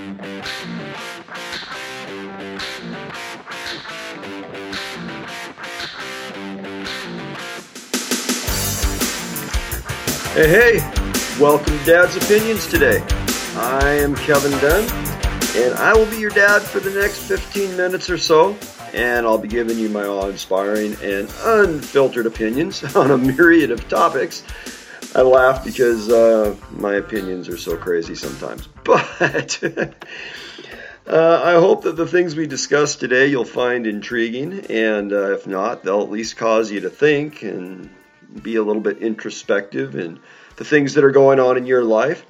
Hey, hey, welcome to Dad's Opinions today. I am Kevin Dunn, and I will be your dad for the next 15 minutes or so, and I'll be giving you my awe inspiring and unfiltered opinions on a myriad of topics. I laugh because uh, my opinions are so crazy sometimes. But uh, I hope that the things we discuss today you'll find intriguing, and uh, if not, they'll at least cause you to think and be a little bit introspective in the things that are going on in your life.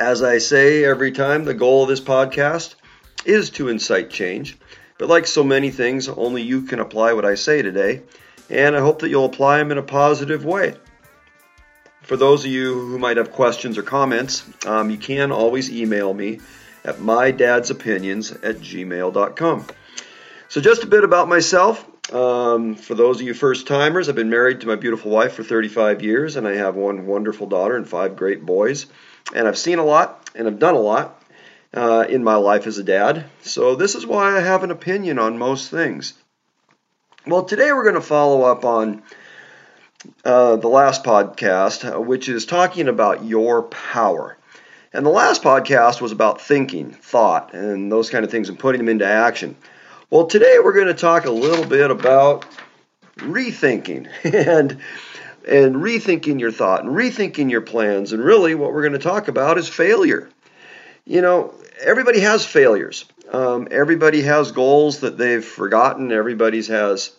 As I say every time, the goal of this podcast is to incite change. But like so many things, only you can apply what I say today, and I hope that you'll apply them in a positive way. For those of you who might have questions or comments, um, you can always email me at mydadsopinions at gmail.com. So, just a bit about myself. Um, for those of you first timers, I've been married to my beautiful wife for 35 years, and I have one wonderful daughter and five great boys. And I've seen a lot and I've done a lot uh, in my life as a dad. So, this is why I have an opinion on most things. Well, today we're going to follow up on uh, the last podcast, uh, which is talking about your power. And the last podcast was about thinking, thought, and those kind of things and putting them into action. Well, today we're going to talk a little bit about rethinking and and rethinking your thought and rethinking your plans. And really, what we're going to talk about is failure. You know, everybody has failures. Um, everybody has goals that they've forgotten. Everybody's has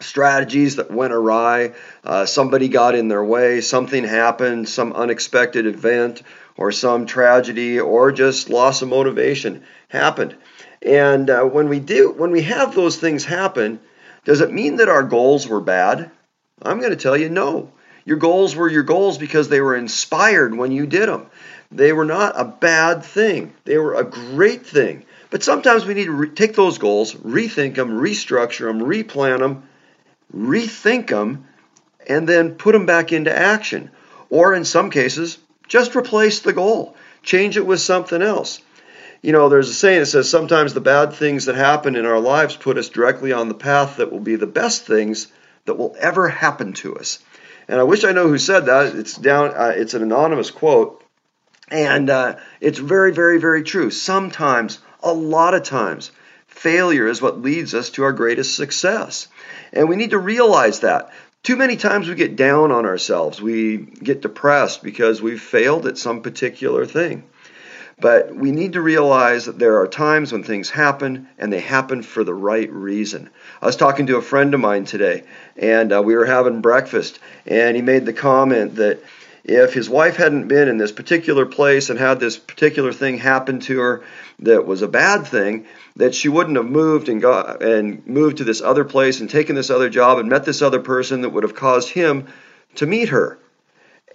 strategies that went awry. Uh, somebody got in their way. Something happened. Some unexpected event or some tragedy or just loss of motivation happened. And uh, when we do, when we have those things happen, does it mean that our goals were bad? I'm going to tell you no. Your goals were your goals because they were inspired when you did them. They were not a bad thing. They were a great thing. But sometimes we need to re- take those goals, rethink them, restructure them, replan them, rethink them, and then put them back into action. Or in some cases, just replace the goal, change it with something else. You know, there's a saying that says sometimes the bad things that happen in our lives put us directly on the path that will be the best things that will ever happen to us. And I wish I know who said that. It's down. Uh, it's an anonymous quote, and uh, it's very, very, very true. Sometimes, a lot of times, failure is what leads us to our greatest success, and we need to realize that. Too many times we get down on ourselves. We get depressed because we've failed at some particular thing. But we need to realize that there are times when things happen and they happen for the right reason. I was talking to a friend of mine today and uh, we were having breakfast and he made the comment that if his wife hadn't been in this particular place and had this particular thing happen to her that was a bad thing, that she wouldn't have moved and got and moved to this other place and taken this other job and met this other person that would have caused him to meet her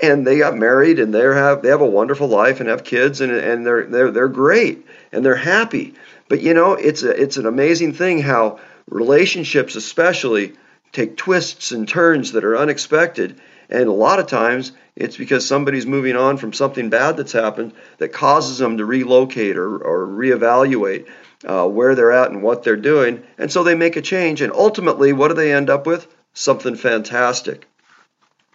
and they got married and they have they have a wonderful life and have kids and and they're they're they're great and they're happy. But you know, it's a it's an amazing thing how relationships especially take twists and turns that are unexpected and a lot of times it's because somebody's moving on from something bad that's happened that causes them to relocate or, or reevaluate uh, where they're at and what they're doing. And so they make a change. And ultimately, what do they end up with? Something fantastic.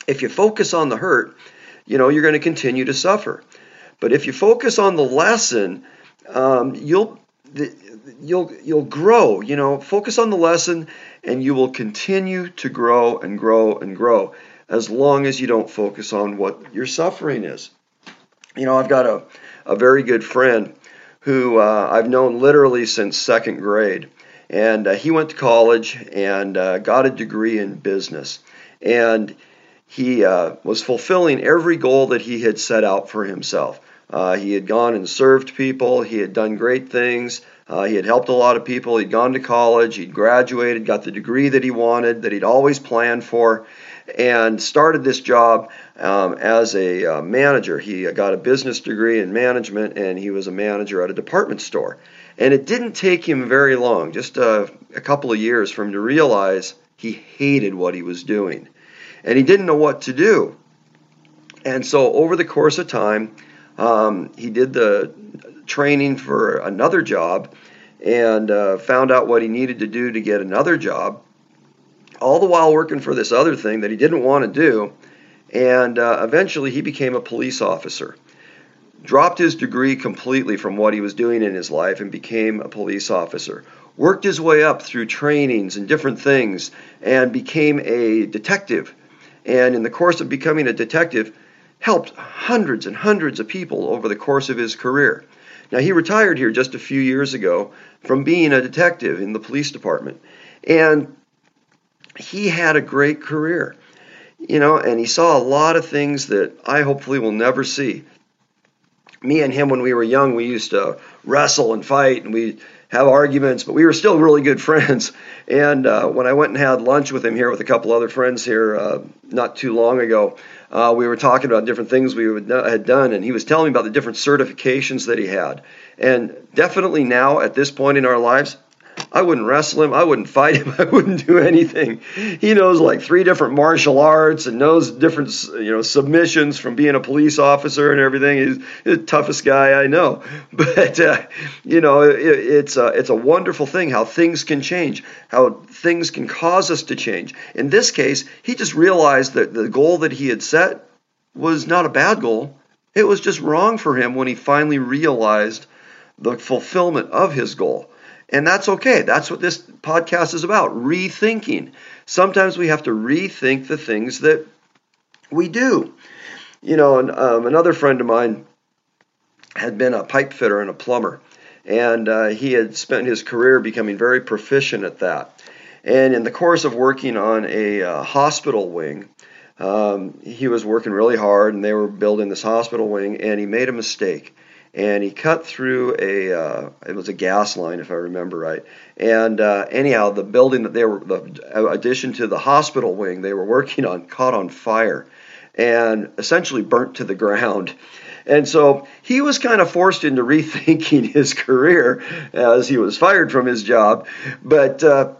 If you focus on the hurt, you know, you're going to continue to suffer. But if you focus on the lesson, um, you'll you'll you'll grow. You know, focus on the lesson, and you will continue to grow and grow and grow as long as you don't focus on what your suffering is. You know, I've got a a very good friend who uh, I've known literally since second grade, and uh, he went to college and uh, got a degree in business, and he uh, was fulfilling every goal that he had set out for himself. Uh, he had gone and served people, he had done great things, uh, he had helped a lot of people, he'd gone to college, he'd graduated, got the degree that he wanted, that he'd always planned for, and started this job um, as a uh, manager. He got a business degree in management and he was a manager at a department store. And it didn't take him very long, just a, a couple of years, for him to realize he hated what he was doing and he didn't know what to do. And so, over the course of time, Um, he did the training for another job and uh, found out what he needed to do to get another job, all the while working for this other thing that he didn't want to do. And uh, eventually he became a police officer. Dropped his degree completely from what he was doing in his life and became a police officer. Worked his way up through trainings and different things and became a detective. And in the course of becoming a detective, helped hundreds and hundreds of people over the course of his career. Now, he retired here just a few years ago from being a detective in the police department. And he had a great career, you know, and he saw a lot of things that I hopefully will never see. Me and him, when we were young, we used to wrestle and fight, and we have arguments, but we were still really good friends. And uh, when I went and had lunch with him here with a couple other friends here uh, not too long ago, uh, we were talking about different things we had done, and he was telling me about the different certifications that he had. And definitely now, at this point in our lives, I wouldn't wrestle him. I wouldn't fight him. I wouldn't do anything. He knows like three different martial arts and knows different, you know, submissions from being a police officer and everything. He's, the toughest guy I know. But uh, you know, it, it's a, it's a wonderful thing how things can change, how things can cause us to change. In this case, he just realized that the goal that he had set was not a bad goal. It was just wrong for him when he finally realized the fulfillment of his goal. And that's okay. That's what this podcast is about rethinking. Sometimes we have to rethink the things that we do. You know, and, um, another friend of mine had been a pipe fitter and a plumber, and uh, he had spent his career becoming very proficient at that. And in the course of working on a uh, hospital wing, um, he was working really hard, and they were building this hospital wing, and he made a mistake and he cut through a uh, it was a gas line if I remember right. And uh, anyhow, the building that they were the addition to the hospital wing they were working on caught on fire and essentially burnt to the ground. And so he was kind of forced into rethinking his career as he was fired from his job. But uh,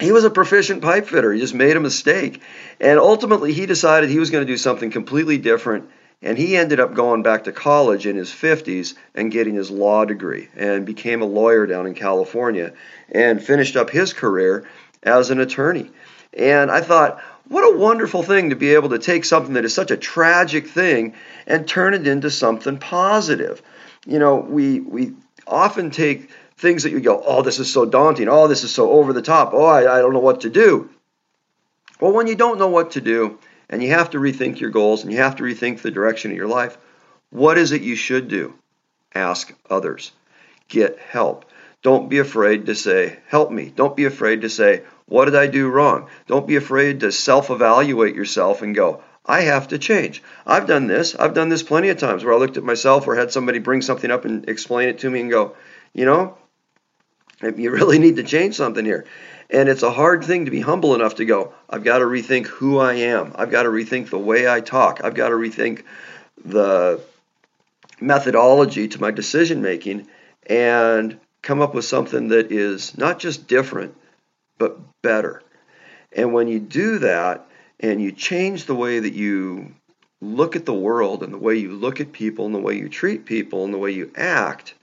he was a proficient pipe fitter. He just made a mistake. And ultimately, he decided he was going to do something completely different and he ended up going back to college in his 50s and getting his law degree and became a lawyer down in California and finished up his career as an attorney. And I thought, what a wonderful thing to be able to take something that is such a tragic thing and turn it into something positive. You know, we we often take things that you go, oh, this is so daunting. Oh, this is so over the top. Oh, I, I don't know what to do. Well, when you don't know what to do, and you have to rethink your goals and you have to rethink the direction of your life. What is it you should do? Ask others. Get help. Don't be afraid to say, Help me. Don't be afraid to say, What did I do wrong? Don't be afraid to self evaluate yourself and go, I have to change. I've done this. I've done this plenty of times where I looked at myself or had somebody bring something up and explain it to me and go, You know, you really need to change something here. And it's a hard thing to be humble enough to go, I've got to rethink who I am. I've got to rethink the way I talk. I've got to rethink the methodology to my decision making and come up with something that is not just different, but better. And when you do that and you change the way that you look at the world and the way you look at people and the way you treat people and the way you act,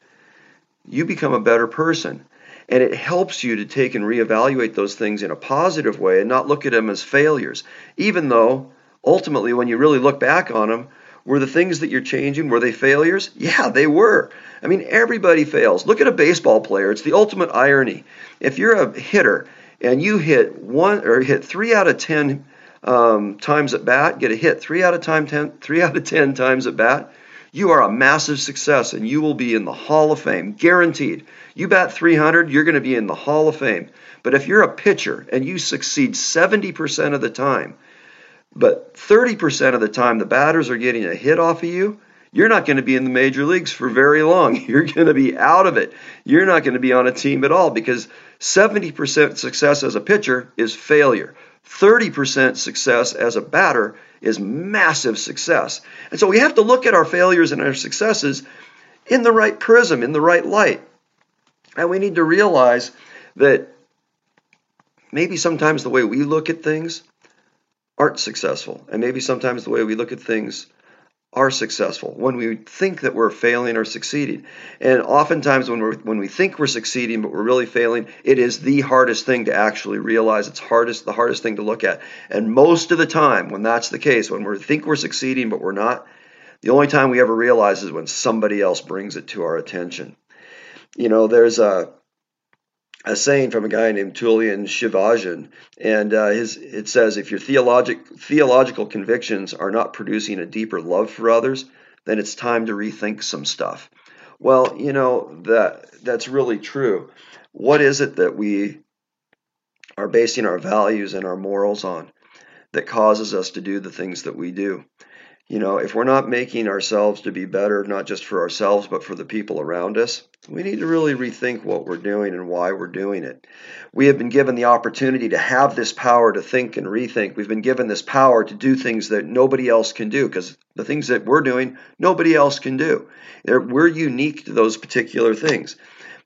you become a better person. And it helps you to take and reevaluate those things in a positive way and not look at them as failures. Even though ultimately, when you really look back on them, were the things that you're changing, were they failures? Yeah, they were. I mean, everybody fails. Look at a baseball player. It's the ultimate irony. If you're a hitter and you hit one or hit three out of ten um, times at bat, get a hit three out of time ten, three out of ten times at bat, you are a massive success and you will be in the Hall of Fame, guaranteed. You bat 300, you're going to be in the Hall of Fame. But if you're a pitcher and you succeed 70% of the time, but 30% of the time the batters are getting a hit off of you, you're not going to be in the major leagues for very long. You're going to be out of it. You're not going to be on a team at all because 70% success as a pitcher is failure. 30% success as a batter is massive success. And so we have to look at our failures and our successes in the right prism, in the right light. And we need to realize that maybe sometimes the way we look at things aren't successful. And maybe sometimes the way we look at things are successful, when we think that we're failing or succeeding. And oftentimes when we when we think we're succeeding but we're really failing, it is the hardest thing to actually realize. It's hardest the hardest thing to look at. And most of the time when that's the case, when we think we're succeeding but we're not, the only time we ever realize is when somebody else brings it to our attention. You know, there's a a saying from a guy named Tullian Tchividjian, and uh, his it says, if your theologic theological convictions are not producing a deeper love for others, then it's time to rethink some stuff. Well, you know that that's really true. What is it that we are basing our values and our morals on that causes us to do the things that we do? You know, if we're not making ourselves to be better, not just for ourselves, but for the people around us, we need to really rethink what we're doing and why we're doing it. We have been given the opportunity to have this power to think and rethink. We've been given this power to do things that nobody else can do because the things that we're doing, nobody else can do. We're unique to those particular things.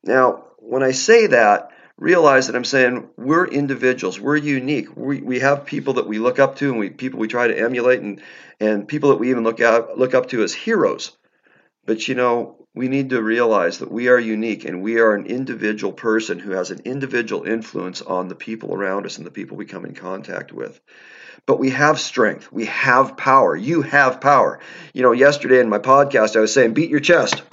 Now, when I say that, realize that I'm saying we're individuals, we're unique. We, we have people that we look up to and we people we try to emulate and and people that we even look out look up to as heroes. But you know, we need to realize that we are unique and we are an individual person who has an individual influence on the people around us and the people we come in contact with. But we have strength. We have power. You have power. You know, yesterday in my podcast, I was saying, beat your chest.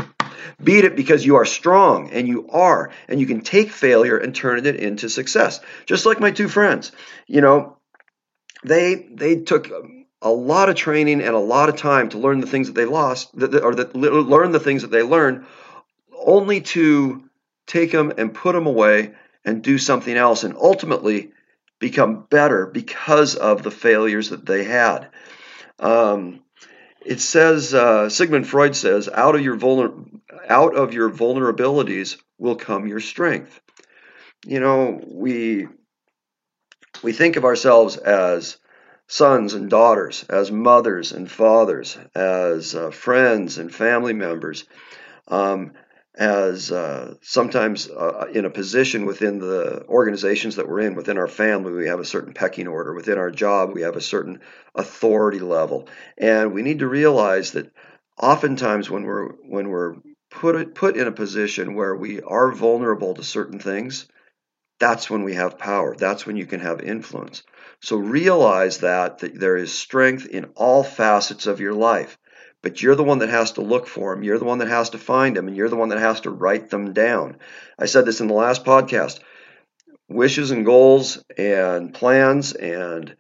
Beat it because you are strong, and you are, and you can take failure and turn it into success. Just like my two friends, you know, they they took a lot of training and a lot of time to learn the things that they lost, or that learn the things that they learned, only to take them and put them away and do something else, and ultimately become better because of the failures that they had. Um, it says uh, Sigmund Freud says, out of your vulner- out of your vulnerabilities will come your strength. You know, we we think of ourselves as sons and daughters, as mothers and fathers, as uh, friends and family members, um, as uh, sometimes uh, in a position within the organizations that we're in, within our family, we have a certain pecking order. Within our job, we have a certain authority level, and we need to realize that oftentimes when we're when we're put put in a position where we are vulnerable to certain things, that's when we have power. That's when you can have influence. So realize that, that there is strength in all facets of your life. But you're the one that has to look for them. You're the one that has to find them, and you're the one that has to write them down. I said this in the last podcast. Wishes and goals and plans and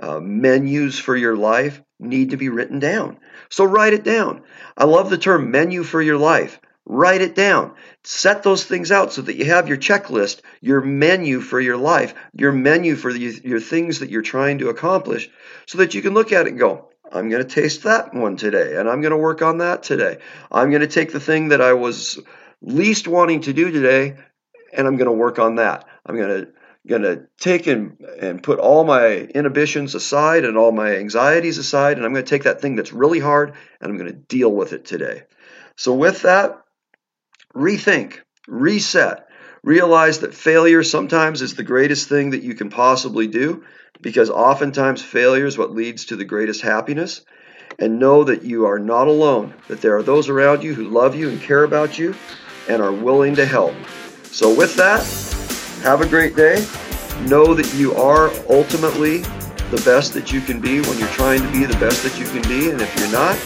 uh, menus for your life need to be written down. So write it down. I love the term menu for your life. Write it down. Set those things out so that you have your checklist, your menu for your life, your menu for the, your things that you're trying to accomplish, so that you can look at it and go, I'm going to taste that one today, and I'm going to work on that today. I'm going to take the thing that I was least wanting to do today, and I'm going to work on that. I'm going to going to take and, and put all my inhibitions aside and all my anxieties aside, and I'm going to take that thing that's really hard and I'm going to deal with it today. So, with that, rethink, reset, realize that failure sometimes is the greatest thing that you can possibly do because oftentimes failure is what leads to the greatest happiness. And know that you are not alone, that there are those around you who love you and care about you and are willing to help. So, with that, have a great day. Know that you are ultimately the best that you can be when you're trying to be the best that you can be. And if you're not,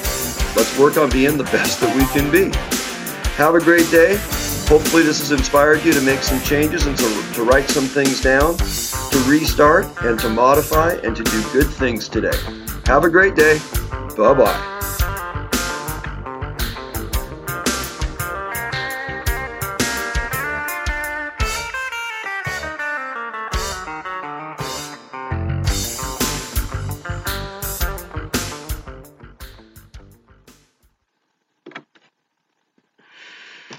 let's work on being the best that we can be. Have a great day. Hopefully, this has inspired you to make some changes and to, to write some things down, to restart and to modify and to do good things today. Have a great day. Bye bye.